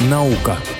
Наука.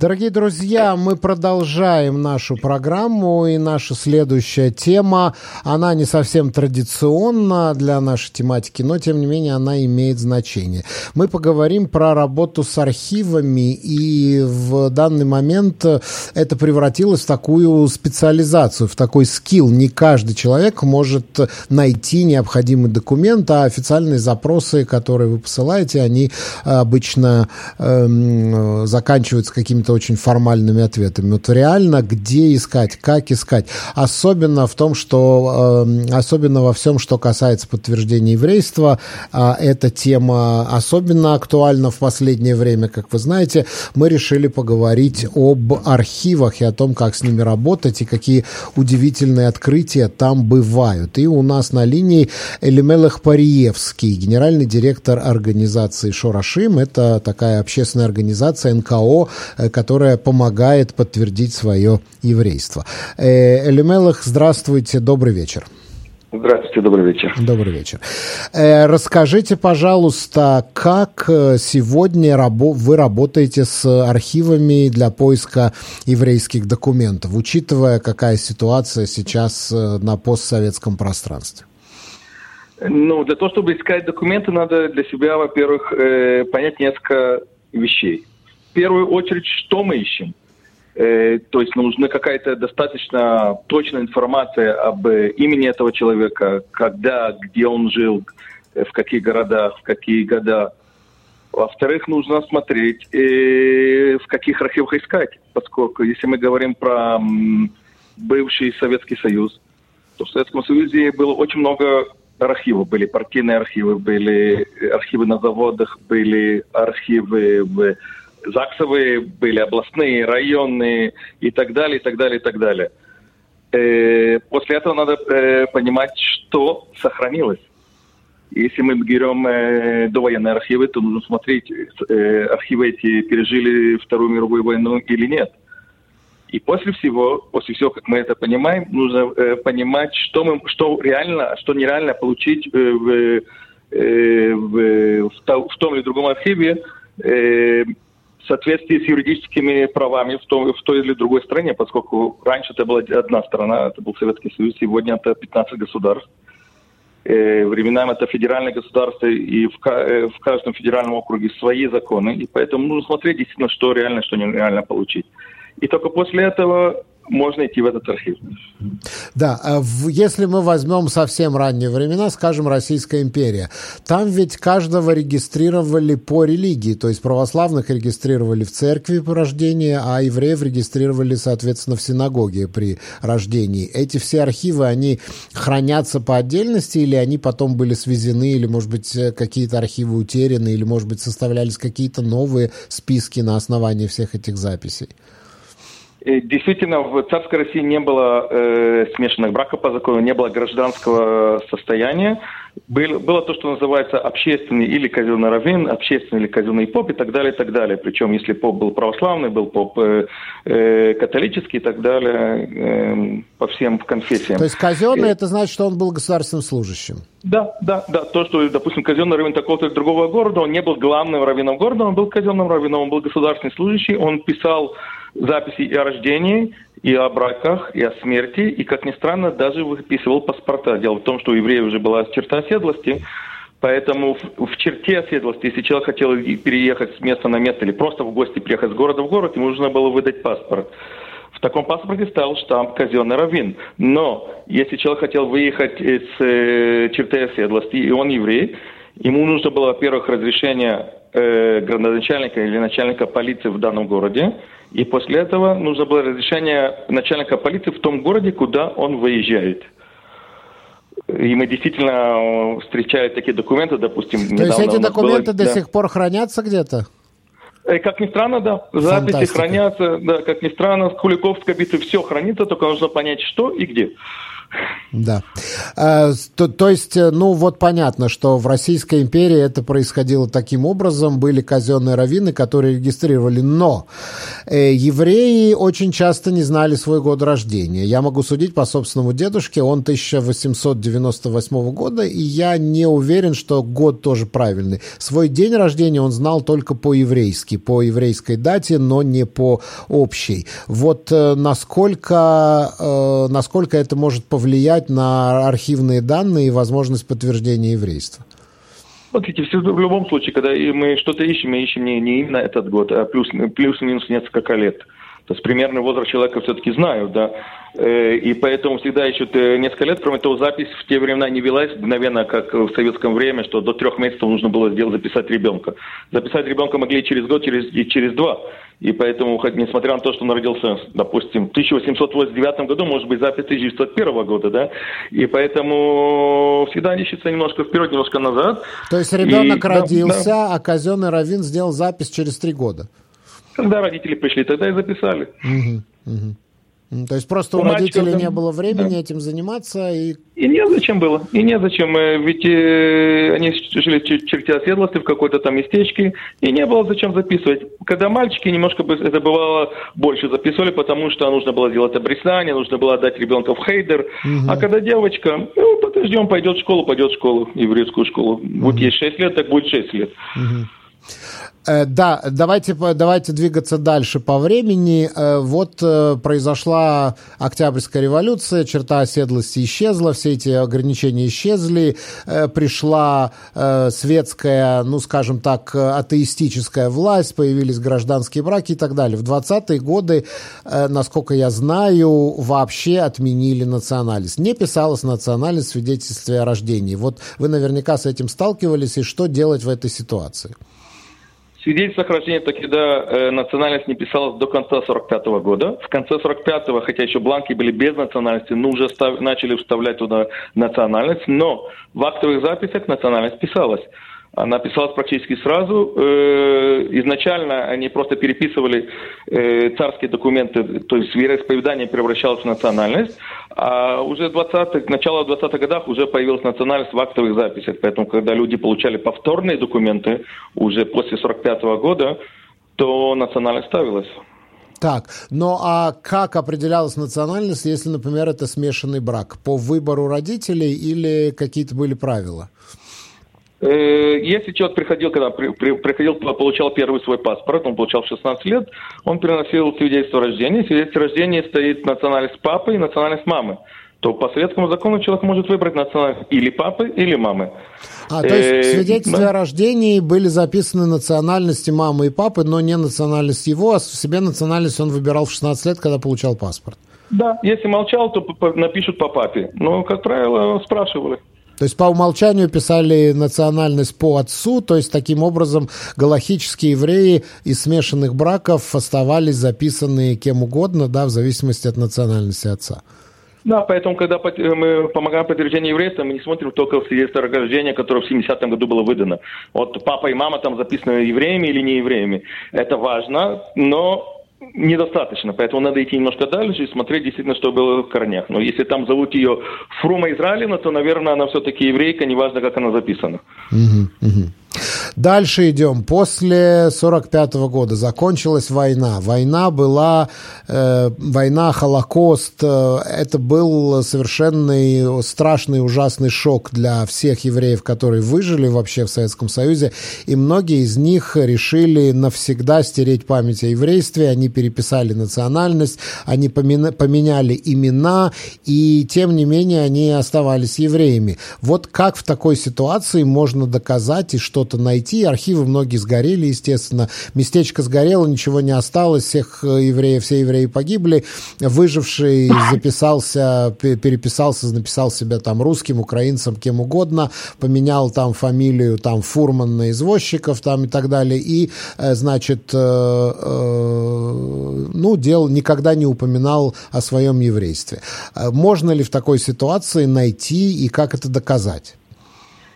Дорогие друзья, мы продолжаем нашу программу, и наша следующая тема, она не совсем традиционна для нашей тематики, но, тем не менее, она имеет значение. Мы поговорим про работу с архивами, и в данный момент это превратилось в такую специализацию, в такой скилл. Не каждый человек может найти необходимый документ, а официальные запросы, которые вы посылаете, они обычно э, заканчиваются какими-то очень формальными ответами. Вот реально, где искать, как искать. Особенно в том, что, э, особенно во всем, что касается подтверждения еврейства, э, эта тема особенно актуальна в последнее время, как вы знаете. Мы решили поговорить об архивах и о том, как с ними работать и какие удивительные открытия там бывают. И у нас на линии Элемелах Париевский, генеральный директор организации Шорашим. Это такая общественная организация НКО, которая помогает подтвердить свое еврейство. Э, Элемелах, здравствуйте, добрый вечер. Здравствуйте, добрый вечер. Добрый вечер. Э, расскажите, пожалуйста, как э, сегодня вы работаете с архивами для поиска еврейских документов, учитывая, какая ситуация сейчас на постсоветском пространстве? Ну, для того, чтобы искать документы, надо для себя, во-первых, понять несколько вещей первую очередь, что мы ищем. Э, то есть нужна какая-то достаточно точная информация об э, имени этого человека, когда, где он жил, э, в каких городах, в какие года. Во-вторых, нужно смотреть, э, в каких архивах искать, поскольку если мы говорим про м, бывший Советский Союз, то в Советском Союзе было очень много архивов. Были партийные архивы, были архивы на заводах, были архивы в ЗАГСовые были, областные, районные и так далее, и так далее, и так далее. Э, после этого надо э, понимать, что сохранилось. Если мы берем э, довоенные архивы, то нужно смотреть, э, архивы эти пережили Вторую мировую войну или нет. И после всего, после всего, как мы это понимаем, нужно э, понимать, что, мы, что реально, что нереально получить э, в, э, в, в, в том или другом архиве э, соответствии с юридическими правами в той, в той или другой стране, поскольку раньше это была одна страна, это был Советский Союз, сегодня это 15 государств. Э, временами это федеральное государство, и в, э, в каждом федеральном округе свои законы, и поэтому нужно смотреть действительно, что реально, что нереально получить. И только после этого можно идти в этот архив. Да, а если мы возьмем совсем ранние времена, скажем, Российская империя, там ведь каждого регистрировали по религии, то есть православных регистрировали в церкви по рождению, а евреев регистрировали, соответственно, в синагоге при рождении. Эти все архивы, они хранятся по отдельности или они потом были свезены, или, может быть, э, какие-то архивы утеряны, или, может быть, составлялись какие-то новые списки на основании всех этих записей? Действительно, в царской России не было э, смешанных браков по закону, не было гражданского состояния. Был, было то, что называется общественный или казенный раввин, общественный или казенный поп и так далее, и так далее. Причем, если поп был православный, был поп э, э, католический и так далее, э, по всем конфессиям. То есть казенный, и... это значит, что он был государственным служащим? Да, да, да. То, что, допустим, казенный раввин такого-то или другого города, он не был главным раввином города, он был казенным раввином, он был государственный служащий, он писал записи и о рождении, и о браках, и о смерти, и, как ни странно, даже выписывал паспорта. Дело в том, что у евреев уже была черта оседлости, поэтому в, в черте оседлости, если человек хотел переехать с места на место или просто в гости приехать с города в город, ему нужно было выдать паспорт. В таком паспорте стал штамп «казенный раввин». Но если человек хотел выехать с э, черты оседлости, и он еврей, ему нужно было, во-первых, разрешение э, градоначальника или начальника полиции в данном городе, и после этого нужно было разрешение начальника полиции в том городе, куда он выезжает. И мы действительно встречали такие документы, допустим, То есть эти документы было, до да. сих пор хранятся где-то? Э, как ни странно, да, записи Фантастика. хранятся, да, как ни странно, Куликовская битва, все хранится, только нужно понять, что и где. Да. А, то, то есть, э, ну вот понятно, что в Российской империи это происходило таким образом, были казенные раввины, которые регистрировали, но э, евреи очень часто не знали свой год рождения. Я могу судить по собственному дедушке, он 1898 года, и я не уверен, что год тоже правильный. Свой день рождения он знал только по-еврейски, по еврейской дате, но не по общей. Вот э, насколько, насколько это может повлиять на архивные данные и возможность подтверждения еврейства? Смотрите, в любом случае, когда мы что-то ищем, мы ищем не, не именно этот год, а плюс, плюс-минус несколько лет. То есть примерный возраст человека все-таки знают, да. Э, и поэтому всегда ищут э, несколько лет. Кроме того, запись в те времена не велась мгновенно, как в советском время, что до трех месяцев нужно было сделать, записать ребенка. Записать ребенка могли через год, через, и через два. И поэтому, хоть, несмотря на то, что он родился, допустим, в 1889 году, может быть, запись 1901 года, да, и поэтому всегда ищется немножко вперед, немножко назад. То есть ребенок и, родился, да, да. а казенный раввин сделал запись через три года? Когда родители пришли, тогда и записали. Угу, угу. То есть просто у, у родителей мальчиков, не было времени да. этим заниматься и... И не зачем было. И не зачем. Э, ведь э, они жили в черте оседлости, в какой-то там местечке, и не было зачем записывать. Когда мальчики немножко это бывало больше записывали, потому что нужно было сделать обрезание, нужно было отдать ребенка в хейдер. Угу. А когда девочка, ну, подождем, пойдет в школу, пойдет в школу, еврейскую школу. Угу. Вот ей 6 лет, так будет 6 лет. Угу. Э, да, давайте, давайте двигаться дальше по времени. Э, вот э, произошла Октябрьская революция, черта оседлости исчезла, все эти ограничения исчезли, пришла светская, ну, скажем так, атеистическая власть, появились гражданские браки и так далее. В 20-е годы, насколько я знаю, вообще отменили национальность. Не писалось национальность в свидетельстве о рождении. Вот вы наверняка с этим сталкивались, и что делать в этой ситуации? Свидетельство о рождения таки да, э, национальность не писалась до конца 45 -го года. В конце 45-го, хотя еще бланки были без национальности, но уже став, начали вставлять туда национальность, но в актовых записях национальность писалась она писалась практически сразу. Э, изначально они просто переписывали э, царские документы, то есть вероисповедание превращалось в национальность, а уже в 20 начало 20-х годах уже появилась национальность в актовых записях. Поэтому, когда люди получали повторные документы уже после 45 -го года, то национальность ставилась. Так, ну а как определялась национальность, если, например, это смешанный брак? По выбору родителей или какие-то были правила? Э, если человек приходил, когда приходил, получал первый свой паспорт, он получал 16 лет, он переносил свидетельство о рождении. В свидетельстве о рождении стоит национальность папы и национальность мамы. То по советскому закону человек может выбрать национальность или папы, или мамы. А, то есть в э, свидетельстве о рождении были записаны национальности мамы и папы, но не национальность его, а себе национальность он выбирал в 16 лет, когда получал паспорт. Да, если молчал, то напишут по папе. Но, как правило, спрашивали. То есть по умолчанию писали национальность по отцу, то есть таким образом галахические евреи из смешанных браков оставались записаны кем угодно, да, в зависимости от национальности отца. Да, поэтому, когда мы помогаем подтверждению еврейства, мы не смотрим только в свидетельство о рождении, которое в 70-м году было выдано. Вот папа и мама там записаны евреями или не евреями. Это важно, но недостаточно, поэтому надо идти немножко дальше и смотреть действительно, что было в корнях. Но если там зовут ее Фрума Израилина, то, наверное, она все-таки еврейка, неважно, как она записана. Угу, угу. Дальше идем. После 45 года закончилась война. Война была э, война, Холокост. Э, это был совершенный страшный, ужасный шок для всех евреев, которые выжили вообще в Советском Союзе. И многие из них решили навсегда стереть память о еврействе. Они переписали национальность, они поменяли имена, и тем не менее они оставались евреями. Вот как в такой ситуации можно доказать и что-то найти найти. Архивы многие сгорели, естественно. Местечко сгорело, ничего не осталось. Всех э, евреев, все евреи погибли. Выживший записался, переписался, написал себя там русским, украинцем, кем угодно. Поменял там фамилию там Фурман на извозчиков там и так далее. И, э, значит, э, ну, дел никогда не упоминал о своем еврействе. Можно ли в такой ситуации найти и как это доказать?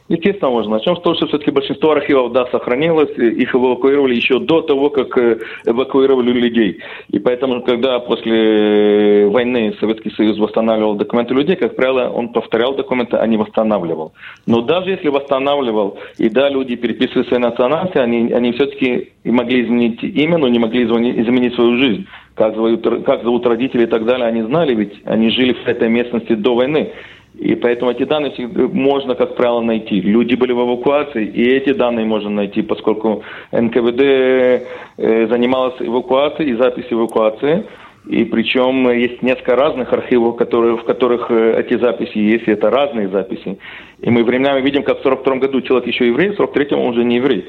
Естественно, можно. Начнем с того, что все-таки большинство архивов, да, сохранилось, их эвакуировали еще до того, как э, эвакуировали людей. И поэтому, когда после войны Советский Союз восстанавливал документы людей, как правило, он повторял документы, а не восстанавливал. Но даже если восстанавливал, и да, люди переписывали свои национальности, они, они все-таки могли изменить имя, но не могли изменить свою жизнь. Как зовут, как зовут родители и так далее, они знали, ведь они жили в этой местности до войны. И поэтому эти данные можно, как правило, найти. Люди были в эвакуации, и эти данные можно найти, поскольку НКВД э, занималась эвакуацией и записью эвакуации. И причем есть несколько разных архивов, которые, в которых э, эти записи есть, и это разные записи. И мы временами видим, как в 42 году человек еще еврей, в 43-м он уже не еврей.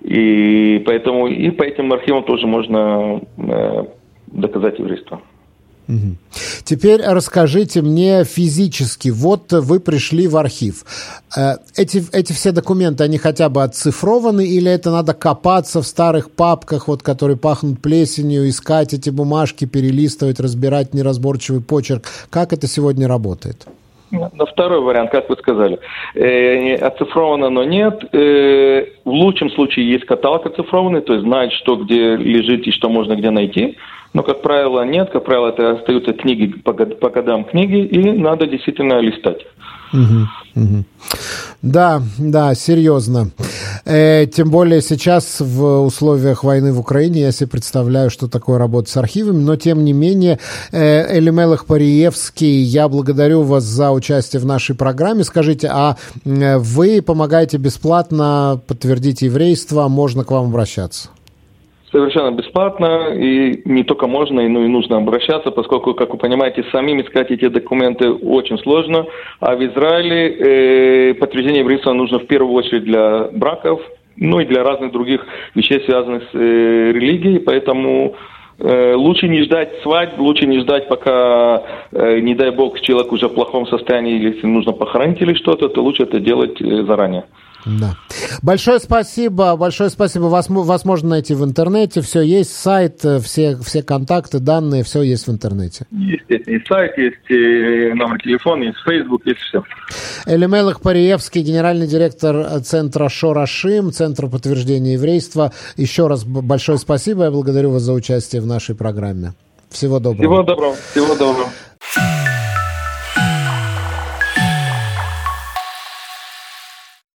И поэтому и по этим архивам тоже можно э, доказать еврейство. Теперь расскажите мне физически. Вот вы пришли в архив. Э, эти, эти все документы, они хотя бы оцифрованы или это надо копаться в старых папках, вот, которые пахнут плесенью, искать эти бумажки, перелистывать, разбирать неразборчивый почерк? Как это сегодня работает? На второй вариант, как вы сказали. Э, оцифровано, но нет. Э, в лучшем случае есть каталог оцифрованный, то есть знает, что где лежит и что можно где найти. Но, как правило, нет. Как правило, это остаются книги по, по годам книги, и надо действительно листать. Да, да, серьезно. Э, тем более сейчас в условиях войны в Украине я себе представляю, что такое работа с архивами, но тем не менее, э, Элимелах Париевский, я благодарю вас за участие в нашей программе. Скажите, а э, вы помогаете бесплатно подтвердить еврейство, можно к вам обращаться? Совершенно бесплатно, и не только можно, но и нужно обращаться, поскольку, как вы понимаете, самим искать эти документы очень сложно, а в Израиле э, подтверждение еврейства нужно в первую очередь для браков, ну и для разных других вещей, связанных с э, религией, поэтому э, лучше не ждать свадьбы, лучше не ждать, пока, э, не дай бог, человек уже в плохом состоянии, или если нужно похоронить или что-то, то лучше это делать э, заранее. Да. Большое спасибо, большое спасибо. Вас, вас можно найти в интернете, все есть, сайт, э, все, все контакты, данные, все есть в интернете. Есть, и сайт, есть и номер телефона, есть Facebook, есть все. Элемелах Париевский, генеральный директор центра Шорашим, Центра подтверждения еврейства. Еще раз большое спасибо, я благодарю вас за участие в нашей программе. Всего доброго. Всего доброго. Всего доброго.